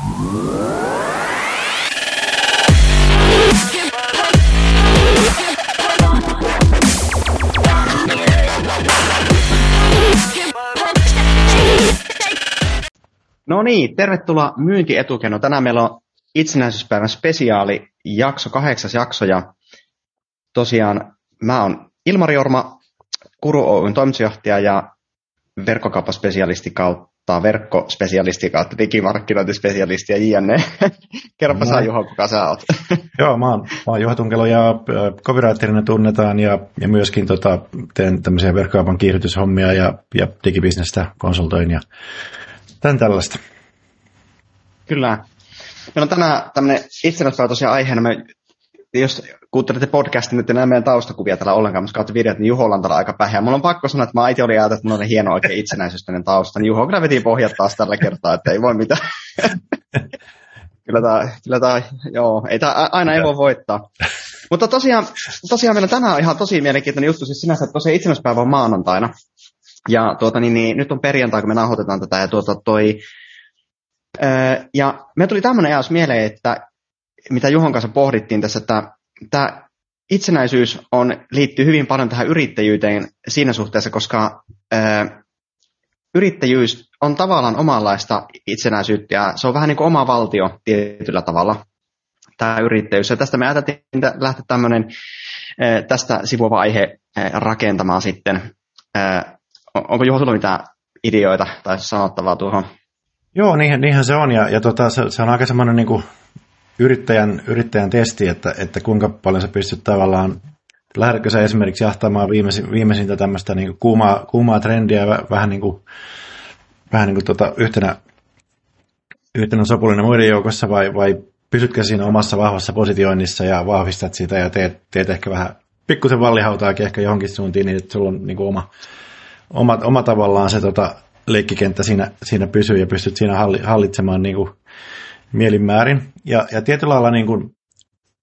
No niin, tervetuloa myyntietukeno. Tänään meillä on itsenäisyyspäivän spesiaali, jakso, kahdeksas jakso. Ja tosiaan mä oon Ilmari Orma, Kuru Oyn toimitusjohtaja ja verkkokauppaspesialisti kautta verkkospesialisti kautta digimarkkinointispesialisti ja jne. Kerropa no. sä Juho, kuka sä oot. Joo, mä oon, mä oon Juho Tunkelo ja copywriterina tunnetaan ja, ja myöskin tota, teen tämmöisiä verkkokaupan kiihdytyshommia ja, ja digibisnestä konsultoin ja Tän tällaista. Kyllä. Meillä on tänään tämmöinen itsenäispäivä tosiaan aiheena. Me, jos kuuntelette podcastin, nyt näe meidän taustakuvia täällä ollenkaan, mutta kautta videot, niin Juho on täällä aika pähä. Mulla on pakko sanoa, että mä itse olin ajatellut, että mulla on hieno oikein itsenäisyystäinen tausta, niin Juho kyllä veti pohjat taas tällä kertaa, että ei voi mitään. kyllä tämä, kyllä tämä, joo, ei tämä, aina ei voi voittaa. Mutta tosiaan, tosiaan meillä tänään on ihan tosi mielenkiintoinen juttu, siis sinänsä, että tosiaan itsenäispäivä on maanantaina. Ja tuota, niin, niin, nyt on perjantai, kun me nauhoitetaan tätä, ja tuota, toi, ja me tuli tämmöinen ajatus mieleen, että mitä Juhon kanssa pohdittiin tässä, että tämä itsenäisyys on, liittyy hyvin paljon tähän yrittäjyyteen siinä suhteessa, koska ää, yrittäjyys on tavallaan omanlaista itsenäisyyttä, ja se on vähän niin kuin oma valtio tietyllä tavalla, tämä yrittäjyys. Ja tästä me ajateltiin lähteä tämmöinen tästä sivuava aihe rakentamaan sitten onko Juho sinulla mitään ideoita tai sanottavaa tuohon? Joo, niinhän, niinhän se on, ja, ja tota, se, se, on aika semmoinen niin kuin yrittäjän, yrittäjän testi, että, että kuinka paljon sä pystyt tavallaan, lähdetkö sä esimerkiksi jahtamaan viimeisin, viimeisintä tämmöistä niin kuumaa, kuumaa trendiä vähän niin kuin, vähän niin kuin tota, yhtenä, yhtenä sopullinen muiden joukossa, vai, vai pysytkö siinä omassa vahvassa positioinnissa ja vahvistat sitä ja teet, teet ehkä vähän pikkusen vallihautaakin ehkä johonkin suuntiin, niin että sulla on niin kuin oma, oma, oma tavallaan se tota, leikkikenttä siinä, siinä pysyy ja pystyt siinä hallitsemaan niin kuin mielinmäärin. Ja, ja tietyllä lailla, niin kuin,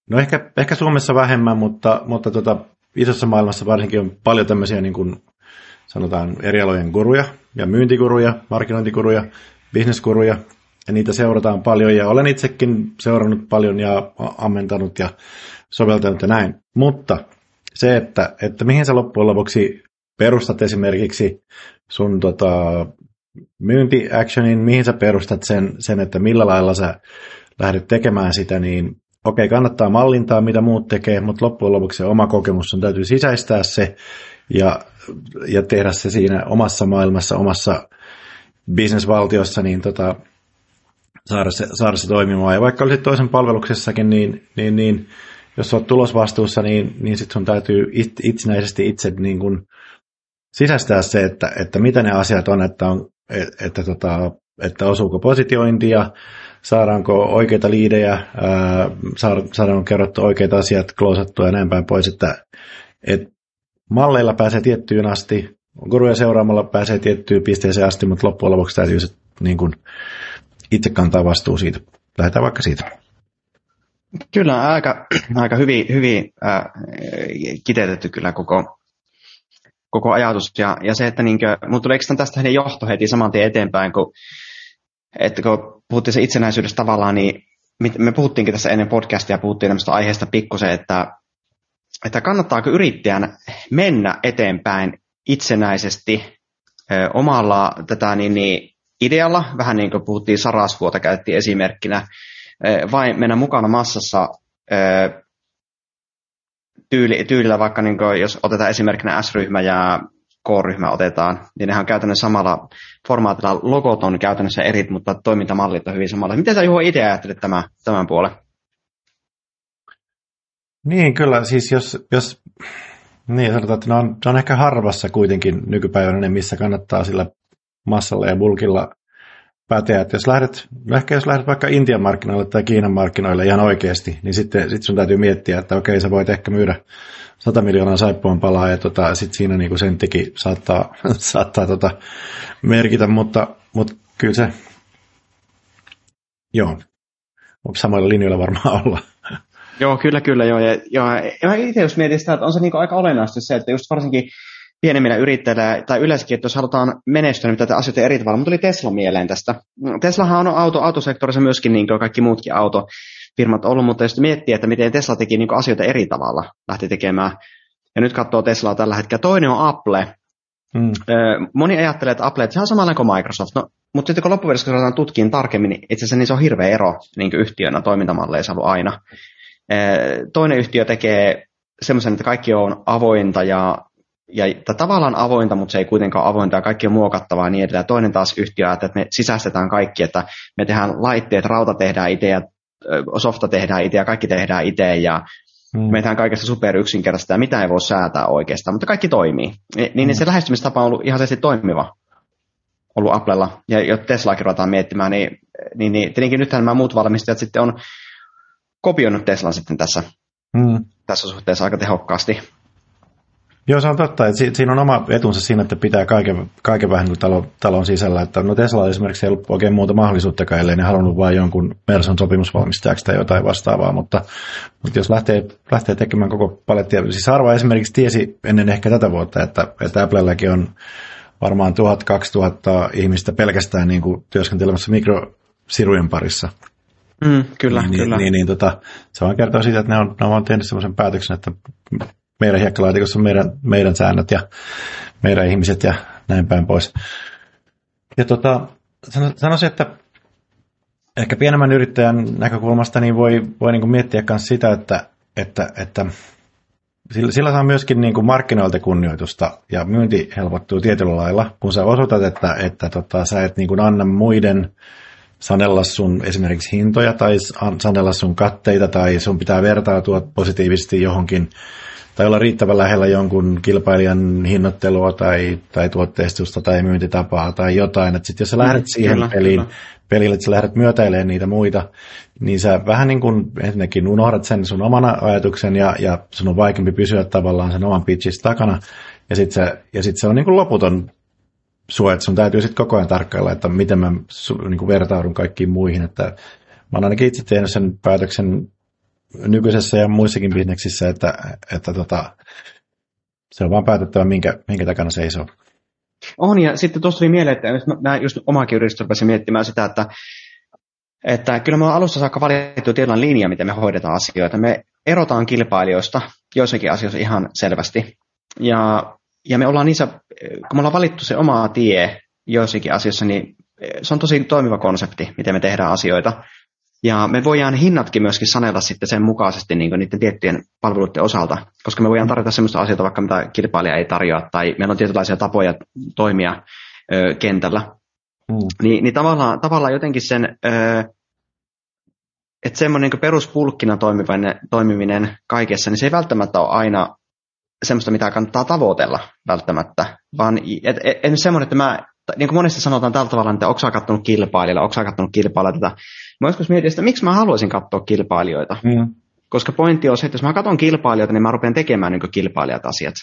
no ehkä, ehkä Suomessa vähemmän, mutta, mutta tota, isossa maailmassa varsinkin on paljon tämmöisiä niin kuin, sanotaan eri alojen guruja ja myyntikuruja, markkinointikuruja, bisneskuruja, ja niitä seurataan paljon, ja olen itsekin seurannut paljon ja ammentanut ja soveltanut ja näin. Mutta se, että, että mihin sä loppujen lopuksi perustat esimerkiksi sun tota, myyntiactionin, mihin sä perustat sen, sen, että millä lailla sä lähdet tekemään sitä, niin okei, okay, kannattaa mallintaa, mitä muut tekee, mutta loppujen lopuksi se oma kokemus on täytyy sisäistää se ja, ja tehdä se siinä omassa maailmassa, omassa bisnesvaltiossa, niin tota, saada, se, saada se toimimaan. Ja vaikka olisit toisen palveluksessakin, niin, niin, niin jos olet tulosvastuussa, niin, niin sitten sun täytyy it, itsenäisesti itse niin kun sisäistää se, että, että mitä ne asiat on, että, on, että, tota, että osuuko positiointia, saadaanko oikeita liidejä, saadaanko kerrottu oikeita asiat, kloosattua ja näin päin pois, että, että malleilla pääsee tiettyyn asti, guruja seuraamalla pääsee tiettyyn pisteeseen asti, mutta loppujen lopuksi täytyy se, niin kuin, itse kantaa vastuu siitä. Lähdetään vaikka siitä. Kyllä, aika, aika hyvin, hyvin äh, kiteytetty kyllä koko, koko ajatus. Ja, ja se, että niinkö, mutta tuleeko tästä hänen johto heti saman tien eteenpäin, kun, että kun puhuttiin se itsenäisyydestä tavallaan, niin me puhuttiinkin tässä ennen podcastia puhuttiin tämmöistä aiheesta pikkusen, että, että kannattaako yrittäjän mennä eteenpäin itsenäisesti ö, omalla tätä niin, niin, idealla, vähän niin kuin puhuttiin Sarasvuota, käytettiin esimerkkinä, ö, vai mennä mukana massassa ö, tyyli, tyylillä vaikka niin kuin, jos otetaan esimerkkinä S-ryhmä ja K-ryhmä otetaan, niin nehän on käytännössä samalla formaatilla. Logot on käytännössä eri, mutta toimintamallit on hyvin samalla. Miten sä Juho itse ajattelet tämän, tämän puolen? Niin, kyllä. Siis jos, jos niin, sanotaan, että ne on, ne on ehkä harvassa kuitenkin nykypäivänä missä kannattaa sillä massalla ja bulkilla päteä. Että jos lähdet, ehkä jos lähdet vaikka Intian markkinoille tai Kiinan markkinoille ihan oikeasti, niin sitten sit sun täytyy miettiä, että okei, sä voit ehkä myydä 100 miljoonaa saippuan palaa ja tota, sitten siinä niinku senttikin saattaa, saattaa tota merkitä, mutta, mutta kyllä se, joo, samoilla linjoilla varmaan olla. Joo, kyllä, kyllä, joo. Ja, joo, ja itse jos mietin sitä, että on se niinku aika olennaista se, että just varsinkin pienemmillä yrittäjillä, tai yleensäkin, että jos halutaan menestyä, niin tätä asioita eri tavalla. Mutta tuli Tesla mieleen tästä. Teslahan on auto, autosektorissa myöskin niin kuin kaikki muutkin autofirmat ollut, mutta jos miettii, että miten Tesla teki niin asioita eri tavalla, lähti tekemään, ja nyt katsoo Teslaa tällä hetkellä. Toinen on Apple. Hmm. Moni ajattelee, että Apple, että se on samalla kuin Microsoft. No, mutta sitten kun loppuvuodessa kun ruvetaan tutkimaan tarkemmin, niin itse asiassa niin se on hirveä ero niin yhtiönä toimintamalleissa ollut aina. Toinen yhtiö tekee semmoisen, että kaikki on avointa ja, ja tavallaan avointa, mutta se ei kuitenkaan avointa ja kaikki on muokattavaa ja niin edelleen. Toinen taas yhtiö, että me sisäistetään kaikki, että me tehdään laitteet, rauta tehdään itse ja softa tehdään itse ja kaikki tehdään itse ja mm. me tehdään kaikesta super yksinkertaista ja mitä ei voi säätää oikeastaan, mutta kaikki toimii. Niin mm. se lähestymistapa on ollut ihan selvästi toimiva ollut Applella, ja jo Teslaakin ruvetaan miettimään, niin, niin, niin tietenkin nythän nämä muut valmistajat sitten on kopioinut Teslan sitten tässä, mm. tässä suhteessa aika tehokkaasti. Joo, se on totta, että siinä on oma etunsa siinä, että pitää kaiken, kaiken vähän niin talon, talon sisällä. Että no Tesla esimerkiksi ei ollut oikein muuta mahdollisuutta, ellei ne halunnut vain jonkun Merson sopimusvalmistajaksi tai jotain vastaavaa, mutta, mutta jos lähtee, lähtee tekemään koko palettia, siis Arva esimerkiksi tiesi ennen ehkä tätä vuotta, että, että Applelläkin on varmaan 1000-2000 ihmistä pelkästään niin kuin työskentelemässä mikrosirujen parissa. Mm, kyllä, niin, kyllä. Niin, niin, niin tota, se vaan kertoo siitä, että ne on, ne on tehnyt sellaisen päätöksen, että meidän hiekkalaatikossa on meidän, meidän säännöt ja meidän ihmiset ja näin päin pois. Ja tota, sanoisin, että ehkä pienemmän yrittäjän näkökulmasta niin voi, voi niin kuin miettiä myös sitä, että, että, että sillä, sillä saa myöskin niin kuin markkinoilta kunnioitusta ja myynti helpottuu tietyllä lailla, kun sä osoitat, että, että tota, sä et niin kuin anna muiden sanella sun esimerkiksi hintoja tai sanella sun katteita tai sun pitää vertautua positiivisesti johonkin tai olla riittävän lähellä jonkun kilpailijan hinnoittelua tai, tai tuotteistusta tai myyntitapaa tai jotain. Että sitten jos sä lähdet mm, siihen kyllä, peliin, kyllä. pelille, että sä lähdet myötäilemään niitä muita, niin sä vähän niin kuin ensinnäkin unohdat sen sun oman ajatuksen ja, ja sun on vaikeampi pysyä tavallaan sen oman pitchistä takana. Ja sitten se, ja sit se on niin kuin loputon sua, että sun täytyy sitten koko ajan tarkkailla, että miten mä niin kuin vertaudun kaikkiin muihin. Että mä oon ainakin itse tehnyt sen päätöksen nykyisessä ja muissakin bisneksissä, että, että tota, se on vaan päätettävä, minkä, minkä takana seisoo. On, ja sitten tuosta tuli mieleen, että mä just omakin yritys rupesin miettimään sitä, että, että kyllä me on alussa saakka valittu tietynlainen linja, miten me hoidetaan asioita. Me erotaan kilpailijoista joissakin asioissa ihan selvästi. Ja, ja me ollaan niissä, kun me ollaan valittu se oma tie joissakin asioissa, niin se on tosi toimiva konsepti, miten me tehdään asioita. Ja me voidaan hinnatkin myöskin sanella sitten sen mukaisesti niin niiden tiettyjen palveluiden osalta, koska me voidaan tarjota sellaista asioita, vaikka mitä kilpailija ei tarjoa, tai meillä on tietynlaisia tapoja toimia ö, kentällä. Mm. Ni, niin tavallaan, tavallaan jotenkin sen, ö, että semmoinen niin peruspulkkina toimiminen, toimiminen kaikessa, niin se ei välttämättä ole aina semmoista, mitä kannattaa tavoitella välttämättä, vaan et, et, et semmoinen, että mä, niin kuin monesti sanotaan tällä tavalla, että onko sä kattonut kilpailijoilla, onko sä kattonut kilpailijoita, Mä joskus mietin että miksi mä haluaisin katsoa kilpailijoita. Mm. Koska pointti on se, että jos mä katson kilpailijoita, niin mä rupean tekemään niin kilpailijat asiat.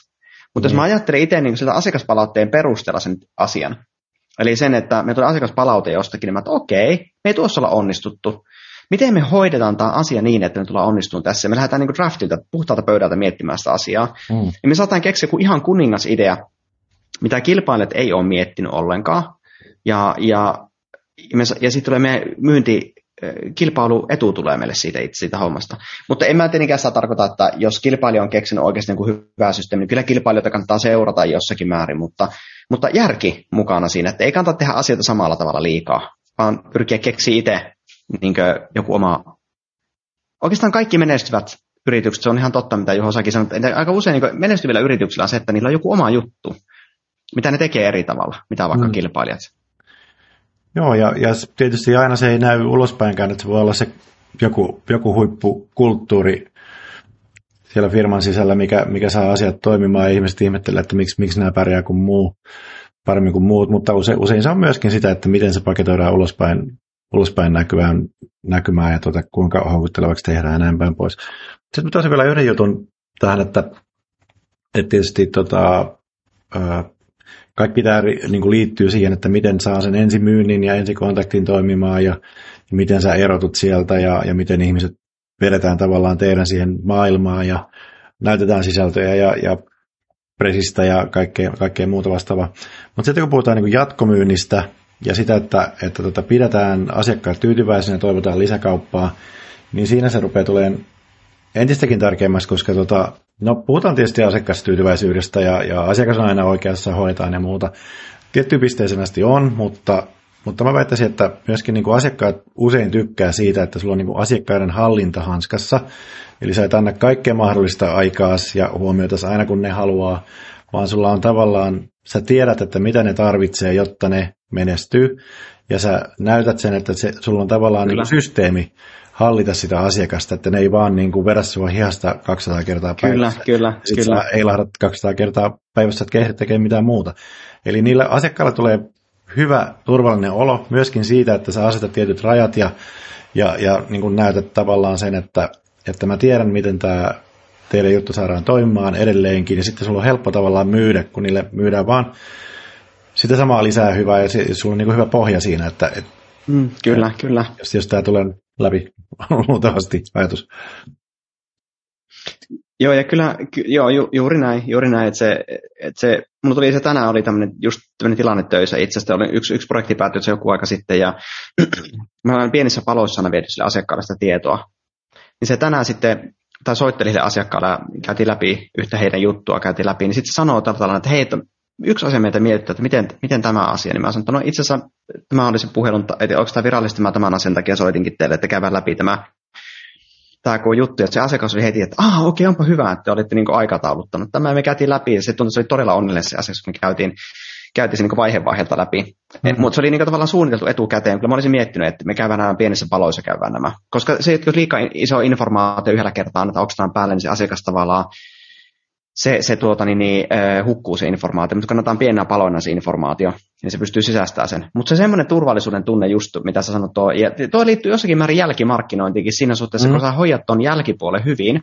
Mutta mm. jos mä ajattelen itse niin sitä asiakaspalautteen perusteella sen asian, eli sen, että me tulee asiakaspalaute jostakin, niin mä että okei, me ei tuossa olla onnistuttu. Miten me hoidetaan tämä asia niin, että me tullaan onnistumaan tässä? Me lähdetään niin draftilta, puhtaalta pöydältä miettimään sitä asiaa. Mm. Ja me saataan keksiä joku ihan kuningas idea, mitä kilpailijat ei ole miettinyt ollenkaan. Ja, ja, ja, ja sitten tulee meidän myynti kilpailuetu tulee meille siitä itse siitä hommasta. Mutta en mä tietenkään saa tarkoita, että jos kilpailija on keksinyt oikeasti niin hyvää systeemi, niin kyllä kilpailijoita kannattaa seurata jossakin määrin, mutta, mutta järki mukana siinä, että ei kannata tehdä asioita samalla tavalla liikaa, vaan pyrkiä keksiä itse niin joku oma... Oikeastaan kaikki menestyvät yritykset, se on ihan totta, mitä Juho Saki sanoi, että aika usein niin menestyvillä yrityksillä on se, että niillä on joku oma juttu, mitä ne tekee eri tavalla, mitä vaikka mm. kilpailijat. Joo, ja, ja tietysti aina se ei näy ulospäinkään, että se voi olla se joku, joku huippukulttuuri siellä firman sisällä, mikä, mikä saa asiat toimimaan, ja ihmiset ihmettelee, että miksi, miksi nämä pärjää kuin muu, paremmin kuin muut, mutta usein, usein se on myöskin sitä, että miten se paketoidaan ulospäin, ulospäin näkyvään, näkymään ja tuota, kuinka houkuttelevaksi tehdään näin päin pois. Sitten tosi vielä yhden jutun tähän, että, että tietysti tota, kaikki tämä niin kuin liittyy siihen, että miten saa sen ensimyynnin ja ensikontaktin toimimaan ja, ja miten sä erotut sieltä ja, ja miten ihmiset vedetään tavallaan teidän siihen maailmaan ja näytetään sisältöjä ja, ja presistä ja kaikkea, kaikkea muuta vastaavaa. Mutta sitten kun puhutaan niin jatkomyynnistä ja sitä, että, että tota, pidetään asiakkaat tyytyväisenä ja toivotaan lisäkauppaa, niin siinä se rupeaa tulemaan entistäkin tärkeämmäksi, koska tota, no, puhutaan tietysti asiakastyytyväisyydestä ja, ja asiakas on aina oikeassa, hoitaa ja muuta. Tiettyyn pisteeseen asti on, mutta, mutta mä väittäisin, että myöskin niin kuin asiakkaat usein tykkää siitä, että sulla on niin kuin asiakkaiden hallinta hanskassa, eli sä et anna kaikkea mahdollista aikaa ja huomiota aina kun ne haluaa, vaan sulla on tavallaan, sä tiedät, että mitä ne tarvitsee, jotta ne menestyy, ja sä näytät sen, että se, sulla on tavallaan niin systeemi, hallita sitä asiakasta, että ne ei vaan niin kuin vedä sua hihasta 200 kertaa päivässä. Kyllä, kyllä. Sitten kyllä. ei lahdat 200 kertaa päivässä, että tekee mitään muuta. Eli niillä asiakkailla tulee hyvä turvallinen olo myöskin siitä, että sä asetat tietyt rajat ja, ja, ja niin kuin näytät tavallaan sen, että, että mä tiedän, miten tämä teidän juttu saadaan toimimaan edelleenkin, ja sitten sulla on helppo tavallaan myydä, kun niille myydään vaan sitä samaa lisää hyvää, ja se, sulla on niin kuin hyvä pohja siinä, että, että mm, kyllä, kyllä. Jos, jos tämä tulee läpi luultavasti ajatus. Joo, ja kyllä, ky, joo, ju, juuri näin, juuri näin, että se, että se, mulla tuli se tänään oli tämmöinen, just tämmöinen tilanne töissä, itse asiassa oli yksi, yksi projekti päättyi se joku aika sitten, ja mä olen pienissä paloissa aina viety sille asiakkaalle sitä tietoa. Niin se tänään sitten, tai soitteli sille asiakkaalle, käytiin läpi yhtä heidän juttua, käytiin läpi, niin sitten se sanoo tavallaan, että hei, yksi asia meitä mietittää, että miten, miten tämä asia, niin mä sanoin, että no itse asiassa tämä oli se puhelun, että onko tämä virallisesti mä tämän asian takia soitinkin teille, että käydään läpi tämä, tämä kun juttu, että se asiakas oli heti, että ah, okei, okay, onpa hyvä, että olitte niin aikatauluttanut. Tämä me käytiin läpi ja se tuntui, se oli todella onnellinen se asiakas, kun me käytiin, käytiin se niin vaihe vaiheelta läpi. Mm-hmm. Mutta se oli niin tavallaan suunniteltu etukäteen, kyllä mä olisin miettinyt, että me käydään nämä pienissä paloissa käydään nämä. Koska se, että jos liikaa iso informaatio yhdellä kertaa että onko päälle, niin se asiakas tavallaan se, se tuota, niin, niin, äh, hukkuu se informaatio, mutta kannattaa pienenä paloina se informaatio, niin se pystyy sisäistämään sen. Mutta se semmoinen turvallisuuden tunne just, mitä sä sanot, tuo, ja tuo liittyy jossakin määrin jälkimarkkinointiinkin siinä suhteessa, mm. kun sä hoidat tuon jälkipuolen hyvin,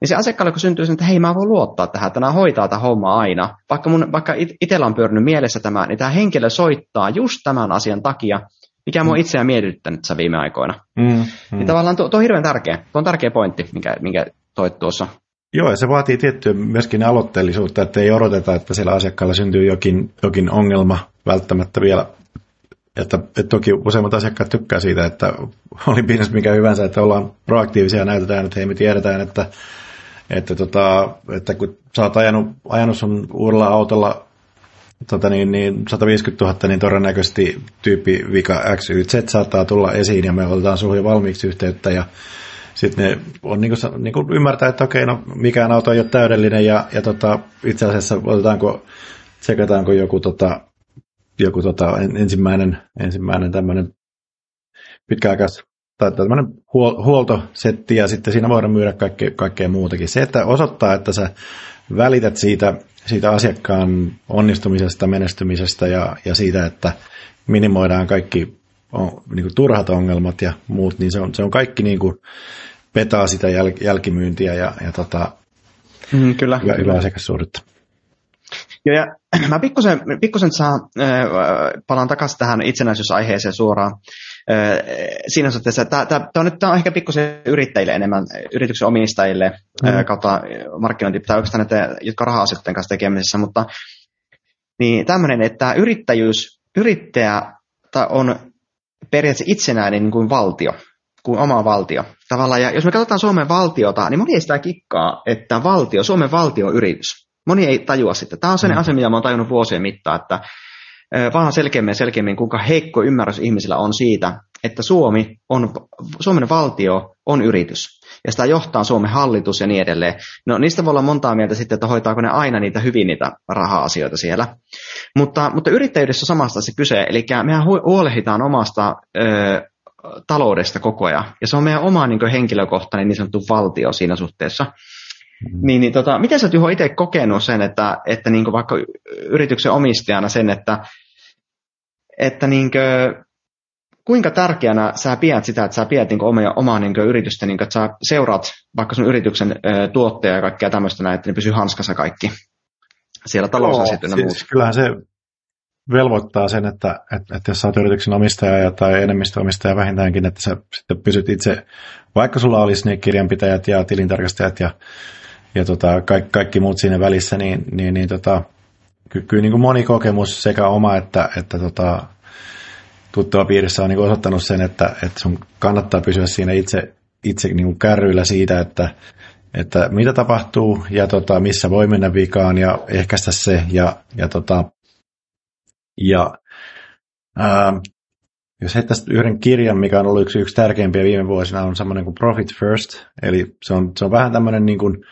niin se asiakkaalle, kun syntyy sen, että hei, mä voin luottaa tähän, että nämä hoitaa tätä hommaa aina. Vaikka, mun, vaikka itsellä on pyörinyt mielessä tämä, niin tämä henkilö soittaa just tämän asian takia, mikä mm. mua itseään mietityttänyt tässä viime aikoina. Mm, mm. Niin tavallaan tuo, tuo on hirveän tärkeä, tuo on tärkeä pointti, minkä, minkä toit tuossa. Joo, ja se vaatii tiettyä myöskin aloitteellisuutta, että ei odoteta, että siellä asiakkaalla syntyy jokin, jokin ongelma välttämättä vielä. Että, että toki useimmat asiakkaat tykkää siitä, että oli business mikä hyvänsä, että ollaan proaktiivisia ja näytetään, että hei me tiedetään, että, että, tota, että kun sä oot ajanut, ajanut sun uudella autolla tota niin, niin 150 000, niin todennäköisesti tyyppi vika X, Y, Z saattaa tulla esiin ja me otetaan suhun valmiiksi yhteyttä ja sitten ne on niin kuin, niin kuin ymmärtää, että okei, no mikään auto ei ole täydellinen ja, ja tota, itse asiassa otetaanko, tsekataanko joku, tota, joku tota, ensimmäinen, ensimmäinen tämmöinen pitkäaikais tai tämmöinen huol- huoltosetti ja sitten siinä voidaan myydä kaikkea, kaikkea muutakin. Se, että osoittaa, että sä välität siitä, siitä asiakkaan onnistumisesta, menestymisestä ja, ja siitä, että minimoidaan kaikki on, niin kuin turhat ongelmat ja muut, niin se on, se on kaikki niin kuin petaa sitä jäl, jälkimyyntiä ja, ja tota, mm, kyllä, hyvä, hyvä asiakassuhdetta. Joo, ja mä pikkusen, pikkusen saa, äh, palaan takaisin tähän itsenäisyysaiheeseen suoraan. Äh, siinä suhteessa, että tämä on, nyt, on ehkä pikkusen yrittäjille enemmän, yrityksen omistajille mm. äh, kautta markkinointi, tai oikeastaan näitä, jotka raha kanssa tekemisessä, mutta niin tämmöinen, että yrittäjyys, yrittäjä on periaatteessa itsenäinen niin kuin valtio, kuin oma valtio. Tavallaan, ja jos me katsotaan Suomen valtiota, niin moni ei sitä kikkaa, että valtio, Suomen valtio on yritys. Moni ei tajua sitä. Tämä on sellainen mm. asia, mitä olen tajunnut vuosien mittaan, että vaan selkeämmin ja selkeämmin, kuinka heikko ymmärrys ihmisillä on siitä, että Suomi on, Suomen valtio on yritys. Ja sitä johtaa Suomen hallitus ja niin edelleen. No niistä voi olla montaa mieltä sitten, että hoitaako ne aina niitä hyvin niitä raha-asioita siellä. Mutta, mutta yrittäjyydessä on samasta se kyse. Eli mehän huolehditaan omasta ö, taloudesta koko ajan. Ja se on meidän oma niin henkilökohtainen niin sanottu valtio siinä suhteessa. Mm-hmm. Niin, niin tota, miten sä oot Juho itse kokenut sen, että, että niin vaikka yrityksen omistajana sen, että, että niin kuin, kuinka tärkeänä sä pidät sitä, että sä pidät niin omaa, omaa niin yritystä, niin kuin, että sä seuraat vaikka sun yrityksen ö, tuotteja ja kaikkea tämmöistä näin, että ne pysyy hanskassa kaikki siellä talousasioiden siis, Kyllähän se velvoittaa sen, että, että, että jos sä oot yrityksen omistaja tai enemmistöomistaja vähintäänkin, että sä sitten pysyt itse, vaikka sulla olisi ne kirjanpitäjät ja tilintarkastajat ja, ja tota, kaikki, kaikki muut siinä välissä, niin, niin, niin tota, ky, kyllä niin kuin moni kokemus sekä oma että, että tota, tuttua piirissä on niin osoittanut sen, että, että sun kannattaa pysyä siinä itse, itse niin kuin kärryillä siitä, että, että mitä tapahtuu ja tota, missä voi mennä vikaan ja ehkäistä se ja, ja, tota, ja ää, jos heittäisi yhden kirjan, mikä on ollut yksi, yksi tärkeimpiä viime vuosina, on semmoinen kuin Profit First, eli se on, se on vähän tämmöinen niin kuin,